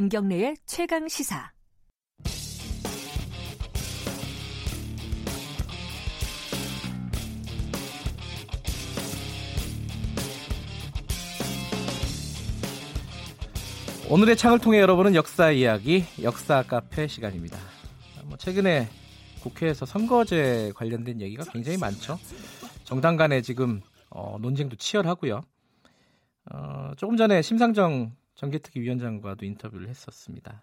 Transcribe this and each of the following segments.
김경래의 최강 시사. 오늘의 창을 통해 여러분은 역사 이야기, 역사 카페 시간입니다. 뭐 최근에 국회에서 선거제 관련된 얘기가 굉장히 많죠. 정당 간에 지금 어, 논쟁도 치열하고요. 어, 조금 전에 심상정 정개특위 위원장과도 인터뷰를 했었습니다.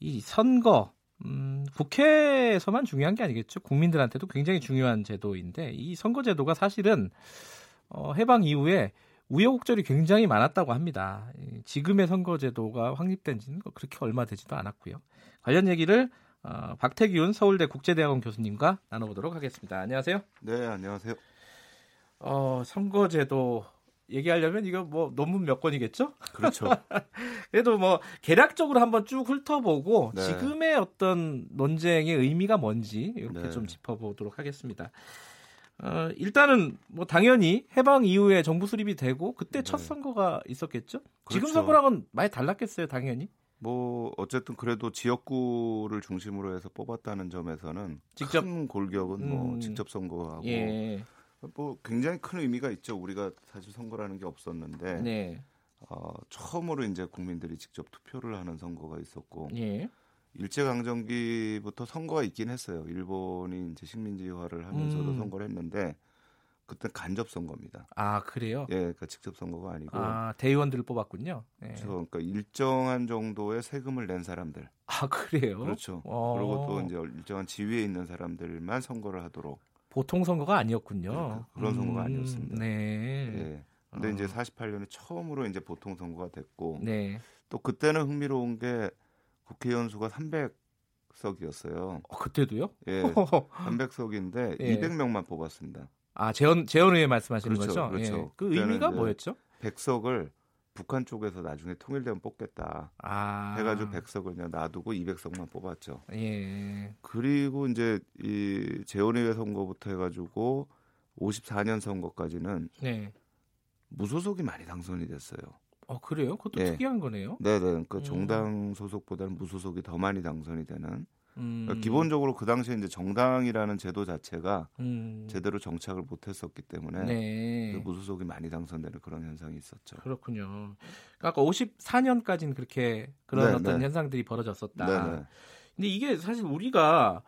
이 선거 음, 국회에서만 중요한 게 아니겠죠. 국민들한테도 굉장히 중요한 제도인데 이 선거 제도가 사실은 어, 해방 이후에 우여곡절이 굉장히 많았다고 합니다. 지금의 선거제도가 확립된 지는 그렇게 얼마 되지도 않았고요. 관련 얘기를 어, 박태기훈 서울대 국제대학원 교수님과 나눠보도록 하겠습니다. 안녕하세요. 네, 안녕하세요. 어, 선거제도 얘기하려면 이거 뭐 논문 몇 권이겠죠? 그렇죠. 그래도 뭐 개략적으로 한번 쭉 훑어보고 네. 지금의 어떤 논쟁의 의미가 뭔지 이렇게 네. 좀 짚어보도록 하겠습니다. 어, 일단은 뭐 당연히 해방 이후에 정부 수립이 되고 그때 네. 첫 선거가 있었겠죠. 그렇죠. 지금 선거랑은 많이 달랐겠어요, 당연히. 뭐 어쨌든 그래도 지역구를 중심으로 해서 뽑았다는 점에서는 직접 큰 골격은 뭐 음, 뭐 직접 선거하고 예. 뭐 굉장히 큰 의미가 있죠. 우리가 사실 선거라는 게 없었는데 네. 어, 처음으로 이제 국민들이 직접 투표를 하는 선거가 있었고 예. 일제 강점기부터 선거가 있긴 했어요. 일본이 이제 식민지화를 하면서도 음. 선거를 했는데 그때 간접 선거입니다. 아 그래요? 예, 그러니까 직접 선거가 아니고 아 대의원들을 뽑았군요. 예. 그렇죠. 그러니까 일정한 정도의 세금을 낸 사람들. 아 그래요? 그렇죠. 어. 그리고 또 이제 일정한 지위에 있는 사람들만 선거를 하도록. 보통 선거가 아니었군요. 네, 그런 음, 선거가 아니었습니다. 네. 예. 근데 어. 이제 48년에 처음으로 이제 보통 선거가 됐고 네. 또 그때는 흥미로운 게 국회의원 수가 300석이었어요. 어, 그때도요? 예. 300석인데 예. 200명만 뽑았습니다. 아, 재원 재원 의회 말씀하시는 그렇죠, 거죠? 그렇죠. 예. 그 의미가 뭐였죠? 100석을 북한 쪽에서 나중에 통일되면 뽑겠다. 아. 해가지고 100석을 그냥 놔두고 200석만 뽑았죠. 예. 그리고 이제 이 재원의회 선거부터 해가지고 54년 선거까지는 네. 무소속이 많이 당선이 됐어요. 어 그래요? 그것도 네. 특이한 거네요. 네네. 그러니까 음. 정당 소속보다는 무소속이 더 많이 당선이 되는. 음. 그러니까 기본적으로 그 당시에 이제 정당이라는 제도 자체가 음. 제대로 정착을 못했었기 때문에 네. 그 무소속이 많이 당선되는 그런 현상이 있었죠. 그렇군요. 그러니까 54년까지는 그렇게 그런 네, 어떤 네. 현상들이 벌어졌었다. 네, 네. 근데 이게 사실 우리가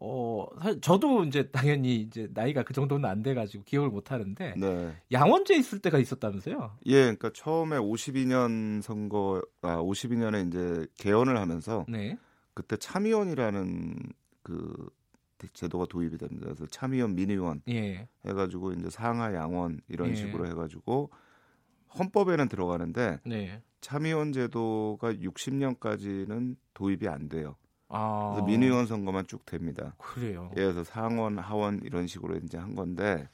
어, 사실 저도 이제 당연히 이제 나이가 그 정도는 안 돼가지고 기억을 못 하는데 네. 양원제 있을 때가 있었다면서요? 예, 그러니까 처음에 52년 선거, 아 52년에 이제 개헌을 하면서 네. 그때 참의원이라는 그 제도가 도입이 됩니다. 그래서 참의원, 민의원 예. 해가지고 이제 상하 양원 이런 예. 식으로 해가지고 헌법에는 들어가는데 네. 참의원 제도가 60년까지는 도입이 안 돼요. 아. 그래서 민의원 선거만 쭉 됩니다. 그래요. 예, 그래서 상원, 하원 이런 식으로 이제 한 건데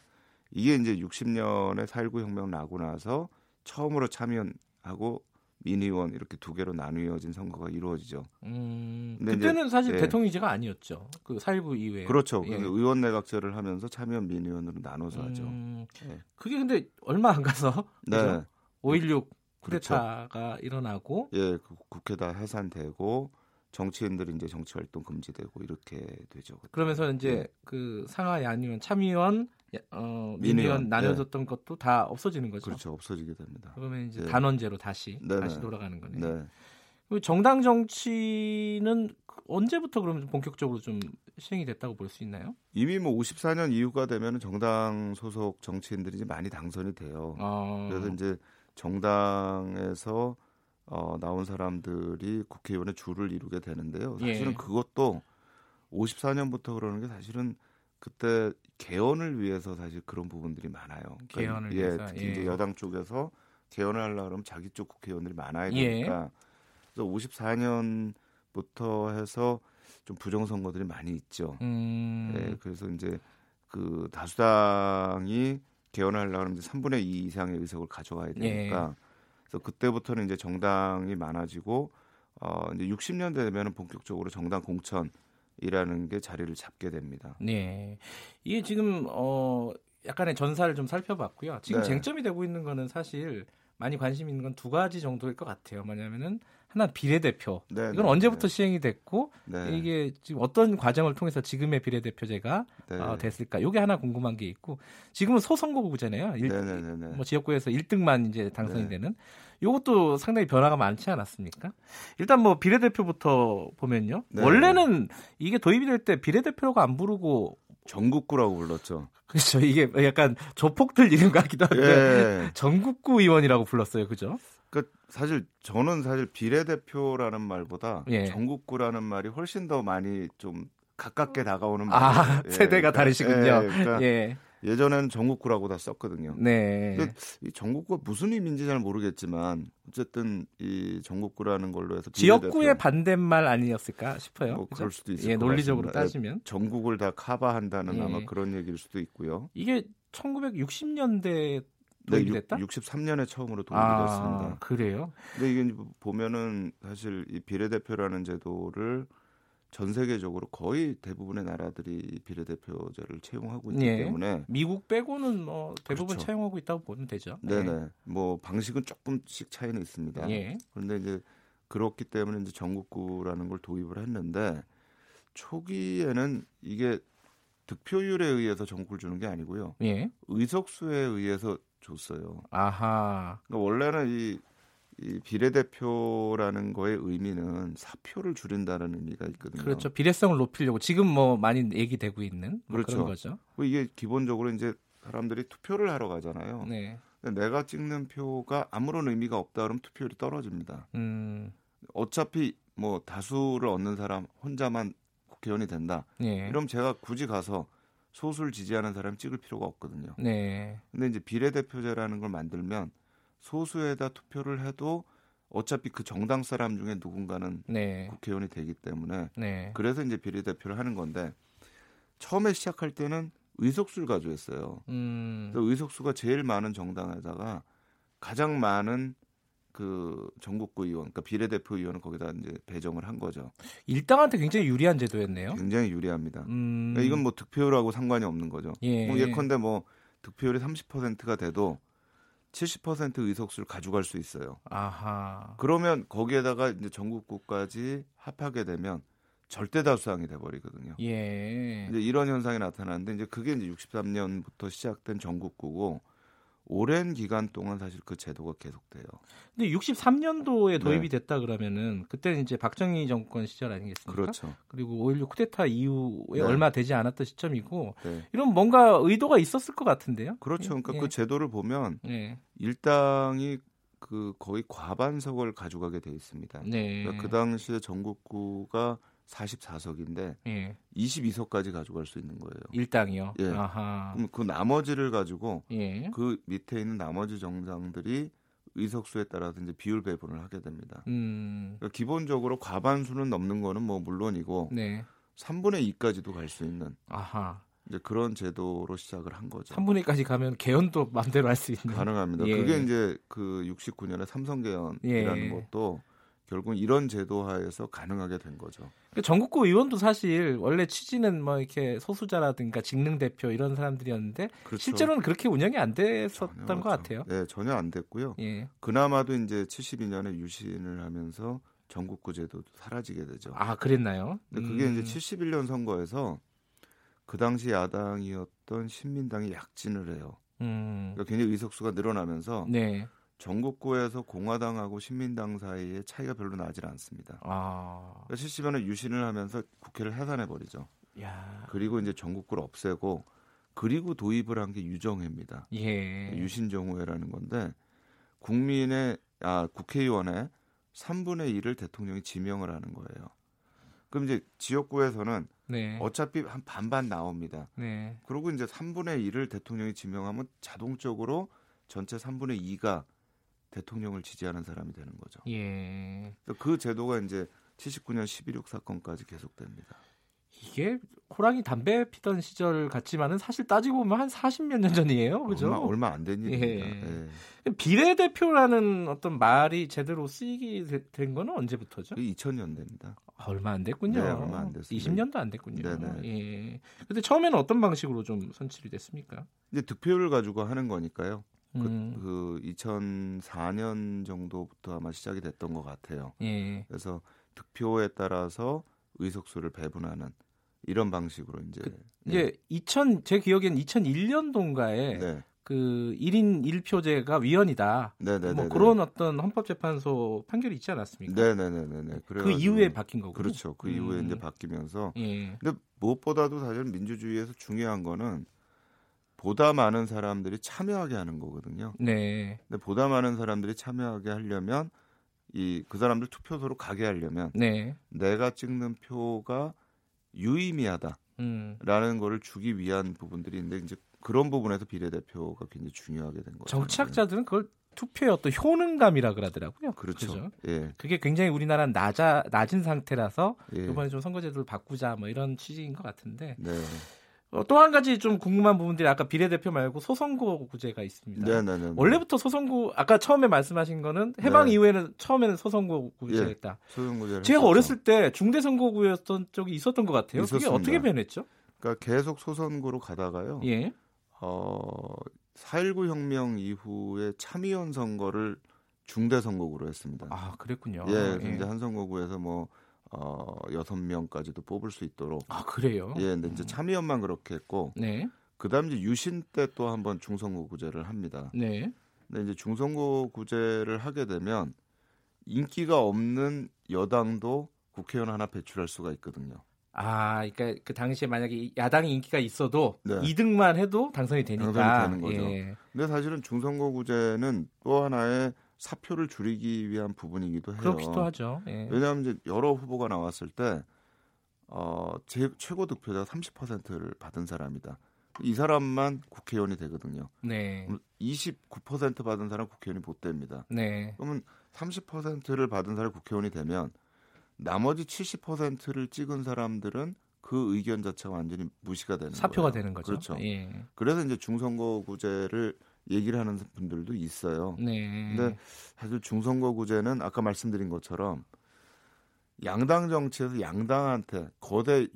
이게 이제 60년에 4.19 혁명 나고 나서 처음으로 참여하고 민의원 이렇게 두 개로 나뉘어진 선거가 이루어지죠. 음, 그때는 이제, 사실 예. 대통령제가 아니었죠. 그4.19 이후에. 그렇죠. 예. 의원 내각제를 하면서 참여원 민의원으로 나눠서 하죠. 음, 예. 그게 근데 얼마 안 가서 네. 5.16 쿠데타가 그렇죠. 일어나고 예, 그 국회 다 해산되고 정치인들이 이제 정치 활동 금지되고 이렇게 되죠. 그러면서 이제 네. 그 상하이 아니면 참의원, 어, 민의원 나눠졌던 네. 것도 다 없어지는 거죠. 그렇죠, 없어지게 됩니다. 그러면 이제 네. 단원제로 다시 네네. 다시 돌아가는 거네요. 네. 정당 정치는 언제부터 그러면 본격적으로 좀 시행이 됐다고 볼 수 있나요? 이미 뭐 54년 이후가 되면 정당 소속 정치인들이 이제 많이 당선이 돼요. 아. 그래서 이제 정당에서 어, 나온 사람들이 국회의원의 줄을 이루게 되는데요. 사실은 예. 그것도 54년부터 그러는 게 사실은 그때 개헌을 위해서 사실 그런 부분들이 많아요. 그러니까 개헌을 예, 위해서 특히 예. 이제 여당 쪽에서 개헌을 하려고 그러면 자기 쪽 국회의원들이 많아야 예. 되니까 예. 그래서 54년부터 해서 좀 부정 선거들이 많이 있죠. 음. 예, 그래서 이제 그 다수당이 개헌을 하려고 하면 이제 3분의 2 이상의 의석을 가져와야 되니까 예. 그래서 그때부터는 이제 정당이 많아지고 어 이제 60년대 되면은 본격적으로 정당 공천 이라는 게 자리를 잡게 됩니다. 네. 이게 지금 어 약간의 전사를 좀 살펴봤고요. 지금 네. 쟁점이 되고 있는 거는 사실 많이 관심 있는 건 두 가지 정도일 것 같아요. 뭐냐면은 하나 비례대표. 네, 이건 네, 언제부터 네. 시행이 됐고 네. 이게 지금 어떤 과정을 통해서 지금의 비례대표제가 네. 어, 됐을까? 이게 하나 궁금한 게 있고 지금은 소선거구잖아요. 일, 뭐 지역구에서 1등만 이제 당선이 되는. 이것도 상당히 변화가 많지 않았습니까? 일단 뭐 비례대표부터 보면요. 원래는 이게 도입이 될 때 비례대표가 안 부르고 전국구라고 불렀죠. 그렇죠. 이게 약간 조폭들 이름 같기도 한데 예. 전국구 의원이라고 불렀어요. 그죠? 그 사실 저는 사실 비례대표라는 말보다 예. 전국구라는 말이 훨씬 더 많이 좀 가깝게 다가오는 아, 말이에요. 예. 세대가 그러니까, 다르시군요. 예, 그러니까 예. 예전에는 전국구라고 다 썼거든요. 네. 이 전국구가 무슨 의미인지 잘 모르겠지만 어쨌든 이 전국구라는 걸로 해서 지역구의 반대말 아니었을까 싶어요. 뭐 그럴 수도 있을 예, 논리적으로 같습니다. 따지면 전국을 다 커버한다는 예. 아마 그런 얘기일 수도 있고요. 이게 1960년대 도입이 네, 됐다? 63년에 처음으로 도입이 아, 됐습니다. 그래요? 근데 이게 보면은 사실 이 비례대표라는 제도를 전 세계적으로 거의 대부분의 나라들이 비례대표제를 채용하고 있기 예. 때문에 미국 빼고는 뭐 대부분 그렇죠. 채용하고 있다고 보면 되죠. 네네. 네. 뭐 방식은 조금씩 차이는 있습니다. 예. 그런데 이제 그렇기 때문에 이제 전국구라는 걸 도입을 했는데 초기에는 이게 득표율에 의해서 전국을 주는 게 아니고요. 예. 의석수에 의해서 줬어요. 아하. 그러니까 원래는 이, 이 비례대표라는 거의 의미는 사표를 줄인다는 의미가 있거든요. 그렇죠. 비례성을 높이려고 지금 뭐 많이 얘기되고 있는 뭐 그렇죠. 그런 거죠. 이게 기본적으로 이제 사람들이 투표를 하러 가잖아요. 네. 내가 찍는 표가 아무런 의미가 없다 그러면 투표율이 떨어집니다. 음. 어차피 뭐 다수를 얻는 사람 혼자만 국회의원이 된다. 예. 이러면 제가 굳이 가서 소수를 지지하는 사람이 찍을 필요가 없거든요. 네. 근데 이제 비례대표제라는 걸 만들면 소수에다 투표를 해도 어차피 그 정당 사람 중에 누군가는 네. 국회의원이 되기 때문에 네. 그래서 이제 비례대표를 하는 건데 처음에 시작할 때는 의석수를 가져왔어요. 음. 의석수가 제일 많은 정당에다가 가장 많은 그 전국구 의원, 그러니까 비례대표 의원은 거기다 이제 배정을 한 거죠. 일당한테 굉장히 유리한 제도였네요. 굉장히 유리합니다. 음... 그러니까 이건 뭐 득표율하고 상관이 없는 거죠. 예. 뭐 예컨대 뭐 득표율이 30%가 돼도 70% 의석수를 가져갈 수 있어요. 아하. 그러면 거기에다가 이제 전국구까지 합하게 되면 절대 다수당이 돼 버리거든요. 예. 이제 이런 현상이 나타나는데 이제 그게 이제 63년부터 시작된 전국구고 오랜 기간 동안 사실 그 제도가 계속돼요. 근데 63년도에 도입이 네. 됐다 그러면은 그때는 이제 박정희 정권 시절 아니겠습니까? 그렇죠. 그리고 5.16 쿠데타 이후에 네. 얼마 되지 않았던 시점이고 네. 이런 뭔가 의도가 있었을 것 같은데요. 그렇죠. 그러니까 예. 그 제도를 보면 예. 일당이 그 거의 과반석을 가져가게 돼 있습니다. 네. 그러니까 그 당시에 전국구가 44석인데 예. 22석까지 가져갈 수 있는 거예요. 일당이요? 예. 아하. 그럼 그 나머지를 가지고 예. 그 밑에 있는 나머지 정당들이 의석수에 따라서 이제 비율 배분을 하게 됩니다. 음. 그러니까 기본적으로 과반수는 넘는 거는 뭐 물론이고 네. 3분의 2까지도 갈 수 있는 아하. 이제 그런 제도로 시작을 한 거죠. 3분의 2까지 가면 개헌도 마음대로 할 수 있는. 가능합니다. 예. 그게 이제 그 69년에 삼성 개헌이라는 예. 것도 결국 이런 제도 하에서 가능하게 된 거죠. 그 전국구 의원도 사실 원래 취지는 뭐 이렇게 소수자라든가 직능 대표 이런 사람들이었는데 그렇죠. 실제로는 그렇게 운영이 안 됐었던 전혀, 것 같아요. 네, 전혀 안 됐고요. 예. 그나마도 이제 72년에 유신을 하면서 전국구 제도도 사라지게 되죠. 아, 그랬나요? 근데 그게 음. 이제 71년 선거에서 그 당시 야당이었던 신민당이 약진을 해요. 음. 그러니까 굉장히 의석수가 늘어나면서 네. 전국구에서 공화당하고 신민당 사이에 차이가 별로 나질 않습니다. 아. 70년에 그러니까 유신을 하면서 국회를 해산해 버리죠. 그리고 이제 전국구를 없애고 그리고 도입을 한 게 유정회입니다. 예. 유신정회라는 건데 국민의 아 국회의원의 3분의 1을 대통령이 지명을 하는 거예요. 그럼 이제 지역구에서는 네. 어차피 한 반반 나옵니다. 네. 그리고 이제 3분의 1을 대통령이 지명하면 자동적으로 전체 3분의 2가 대통령을 지지하는 사람이 되는 거죠. 예. 그 제도가 이제 79년 11.6 사건까지 계속됩니다. 이게 호랑이 담배 피던 시절 같지만은 사실 따지고 보면 한 40몇 년 전이에요. 그죠? 얼마, 얼마 안 된 일입니다. 예. 예. 비례대표라는 어떤 말이 제대로 쓰이게 된 거는 언제부터죠? 2000년대입니다. 아, 얼마 안 됐군요. 네, 얼마 안 됐습니다. 20년도 안 됐군요. 네네. 예. 근데 처음에는 어떤 방식으로 좀 선출이 됐습니까? 이제 득표율을 가지고 하는 거니까요. 음. 그, 그 2004년 정도부터 아마 시작이 됐던 것 같아요. 예. 그래서 득표에 따라서 의석수를 배분하는 이런 방식으로 이제 그, 이제 2000 제 기억엔 2001년도인가에 네. 그 1인 1표제가 위헌이다. 네네네. 뭐 그런 어떤 헌법재판소 판결이 있지 않았습니까? 네네네네. 그 이후에 바뀐 거고. 그렇죠. 그 음. 이후에 이제 바뀌면서. 예. 근데 무엇보다도 사실 민주주의에서 중요한 거는 보다 많은 사람들이 참여하게 하는 거거든요. 네. 근데 보다 많은 사람들이 참여하게 하려면 이 그 사람들 투표소로 가게 하려면 네. 내가 찍는 표가 유의미하다라는 음. 거를 주기 위한 부분들이 있는데 이제 그런 부분에서 비례대표가 굉장히 중요하게 된 거죠. 정치학자들은 그걸 투표의 어떤 효능감이라 그러더라고요. 그렇죠. 그렇죠? 예. 그게 굉장히 우리나라는 낮아 낮은 상태라서 예. 이번에 좀 선거제도를 바꾸자 뭐 이런 취지인 것 같은데. 네. 어, 또한 가지 좀 궁금한 부분들이 아까 비례대표 말고 소선거구제가 있습니다. 네네네. 네, 네, 네. 원래부터 소선구 아까 처음에 말씀하신 거는 해방 네. 이후에는 처음에는 소선거구제였다. 예, 소선구제. 제가 했었죠. 어렸을 때 중대선거구였던 적이 있었던 것 같아요. 있었습니다. 그게 어떻게 변했죠? 그러니까 계속 소선구로 가다가요. 예. 어, 4.19 혁명 이후에 참의원 선거를 중대 선거구로 했습니다. 아, 그랬군요. 예, 예. 이제 한 선거구에서 뭐 어, 6명까지도 뽑을 수 있도록. 아, 그래요? 예, 근데 이제 참의원만 그렇게 했고. 네. 그다음 이제 유신 때 또 한번 중선거구제를 합니다. 네. 근데 이제 중선거구제를 하게 되면 인기가 없는 여당도 국회의원 하나 배출할 수가 있거든요. 아, 그러니까 그 당시에 만약에 야당이 인기가 있어도 네. 2등만 해도 당선이 되니까. 당선이 되는 거죠. 예. 근데 사실은 중선거구제는 또 하나의 사표를 줄이기 위한 부분이기도 해요. 그렇기도 하죠. 예. 왜냐하면 이제 여러 후보가 나왔을 때 어, 제, 최고 득표자 30%를 받은 사람이다. 이 사람만 국회의원이 되거든요. 네. 29% 받은 사람 국회의원이 못 됩니다. 네. 그러면 30%를 받은 사람 국회의원이 되면 나머지 70%를 찍은 사람들은 그 의견 자체가 완전히 무시가 되는 사표가 거예요. 되는 거죠. 그렇죠. 예. 그래서 이제 중선거구제를 얘기를 하는 분들도 있어요. 네. 근데 사실 중선거구제는 아까 말씀드린 것처럼 양당 정치에서 양당한테 거대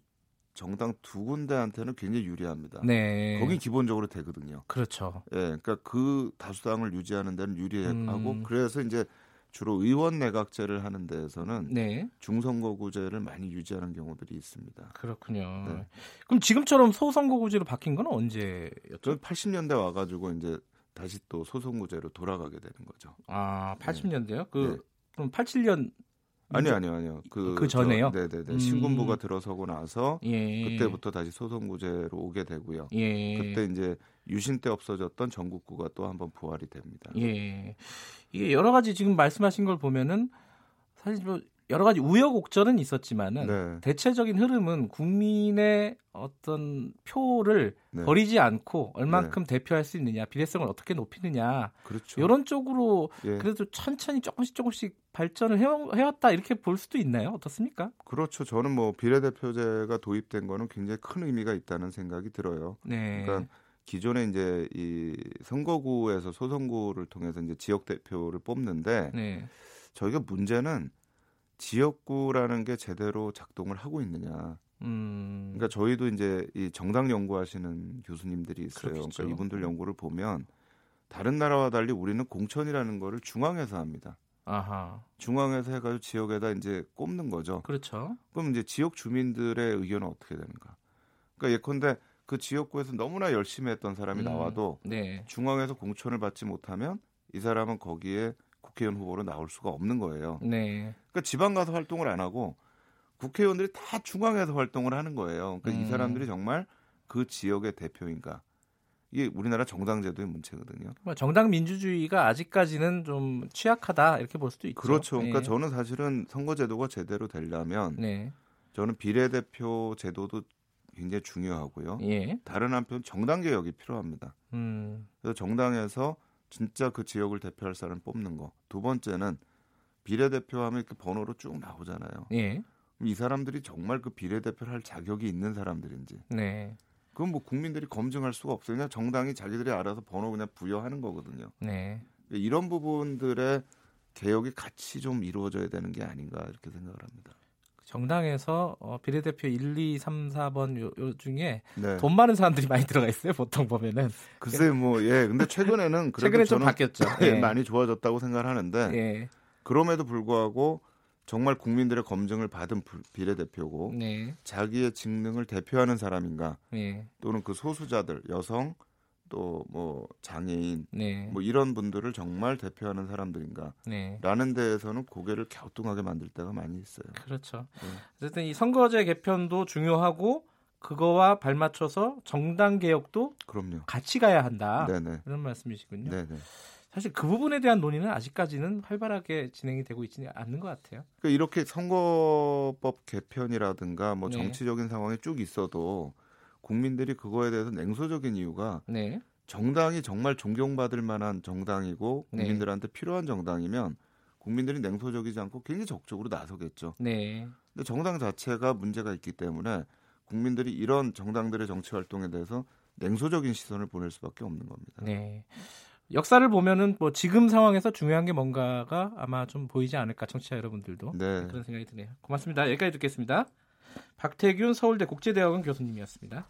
정당 두 군데한테는 굉장히 유리합니다. 네. 거기 기본적으로 되거든요. 그렇죠. 예, 그러니까 그 다수당을 유지하는 데는 유리하고 음. 그래서 이제 주로 의원 내각제를 하는 데에서는 네. 중선거구제를 많이 유지하는 경우들이 있습니다. 그렇군요. 네. 그럼 지금처럼 소선거구제로 바뀐 건 언제였죠? 80년대 와가지고 이제 다시 또 소선구제로 돌아가게 되는 거죠. 아, 80년대요? 그 네. 그럼 87년 아니요, 아니요, 아니요. 그, 그 전에요? 네, 네, 네. 음. 신군부가 들어서고 나서 예. 그때부터 다시 소선구제로 오게 되고요. 예. 그때 이제 유신 때 없어졌던 전국구가 또 한번 부활이 됩니다. 예. 이게 여러 가지 지금 말씀하신 걸 보면은 사실 뭐 여러 가지 우여곡절은 있었지만은 네. 대체적인 흐름은 국민의 어떤 표를 네. 버리지 않고 얼만큼 네. 대표할 수 있느냐 비례성을 어떻게 높이느냐 그렇죠. 이런 쪽으로 예. 그래도 천천히 조금씩 조금씩 발전을 해 왔다 이렇게 볼 수도 있나요 어떻습니까? 그렇죠 저는 뭐 비례대표제가 도입된 거는 굉장히 큰 의미가 있다는 생각이 들어요. 네. 그러니까 기존에 이제 이 선거구에서 소선구를 통해서 이제 지역 대표를 뽑는데 네. 저희가 문제는 지역구라는 게 제대로 작동을 하고 있느냐. 음. 그러니까 저희도 이제 이 정당 연구하시는 교수님들이 있어요. 그렇겠죠. 그러니까 이분들 연구를 보면 다른 나라와 달리 우리는 공천이라는 거를 중앙에서 합니다. 아하. 중앙에서 해가지고 지역에다 이제 꼽는 거죠. 그렇죠. 그럼 이제 지역 주민들의 의견은 어떻게 되는가? 그러니까 예컨대 그 지역구에서 너무나 열심히 했던 사람이 음. 나와도 네. 중앙에서 공천을 받지 못하면 이 사람은 거기에 국회의원 후보로 나올 수가 없는 거예요. 네. 그러니까 지방 가서 활동을 안 하고 국회의원들이 다 중앙에서 활동을 하는 거예요. 그러니까 음. 이 사람들이 정말 그 지역의 대표인가? 이게 우리나라 정당 제도의 문제거든요. 뭐 정당 민주주의가 아직까지는 좀 취약하다 이렇게 볼 수도 있죠. 그렇죠. 그러니까 네. 저는 사실은 선거 제도가 제대로 되려면 네. 저는 비례대표 제도도 굉장히 중요하고요. 예. 다른 한편 정당 개혁이 필요합니다. 음. 그래서 정당에서 진짜 그 지역을 대표할 사람을 뽑는 거. 두 번째는 비례대표하면 이렇게 번호로 쭉 나오잖아요. 예. 이 사람들이 정말 그 비례대표를 할 자격이 있는 사람들인지. 네. 그건 뭐 국민들이 검증할 수가 없어요. 그냥 정당이 자기들이 알아서 번호 그냥 부여하는 거거든요. 네. 이런 부분들의 개혁이 같이 좀 이루어져야 되는 게 아닌가 이렇게 생각을 합니다. 정당에서 어, 비례대표 1, 2, 3, 4번 요, 요 중에 네. 돈 많은 사람들이 많이 들어가 있어요. 보통 보면은. 글쎄 뭐 예. 근데 최근에는 최근에 좀 바뀌었죠. 예, 예. 많이 좋아졌다고 생각을 하는데 예. 그럼에도 불구하고 정말 국민들의 검증을 받은 비례대표고 네. 자기의 직능을 대표하는 사람인가 네. 또는 그 소수자들 여성 또 뭐 장애인 네. 뭐 이런 분들을 정말 대표하는 사람들인가 네. 라는 데에서는 고개를 갸우뚱하게 만들 때가 많이 있어요. 그렇죠. 네. 어쨌든 이 선거제 개편도 중요하고 그거와 발맞춰서 정당 개혁도 그럼요. 같이 가야 한다. 네네. 그런 말씀이시군요. 네네. 사실 그 부분에 대한 논의는 아직까지는 활발하게 진행이 되고 있지는 않는 것 같아요. 그러니까 이렇게 선거법 개편이라든가 뭐 네. 정치적인 상황이 쭉 있어도 국민들이 그거에 대해서 냉소적인 이유가 네. 정당이 정말 존경받을 만한 정당이고 네. 국민들한테 네. 필요한 정당이면 국민들이 냉소적이지 않고 굉장히 적극적으로 나서겠죠. 네. 근데 정당 자체가 문제가 있기 때문에 국민들이 이런 정당들의 정치 활동에 대해서 냉소적인 시선을 보낼 수밖에 없는 겁니다. 네. 역사를 보면은 뭐 지금 상황에서 중요한 게 뭔가가 아마 좀 보이지 않을까 청취자 여러분들도 네. 그런 생각이 드네요. 고맙습니다. 여기까지 듣겠습니다. 박태균 서울대 국제대학원 교수님이었습니다.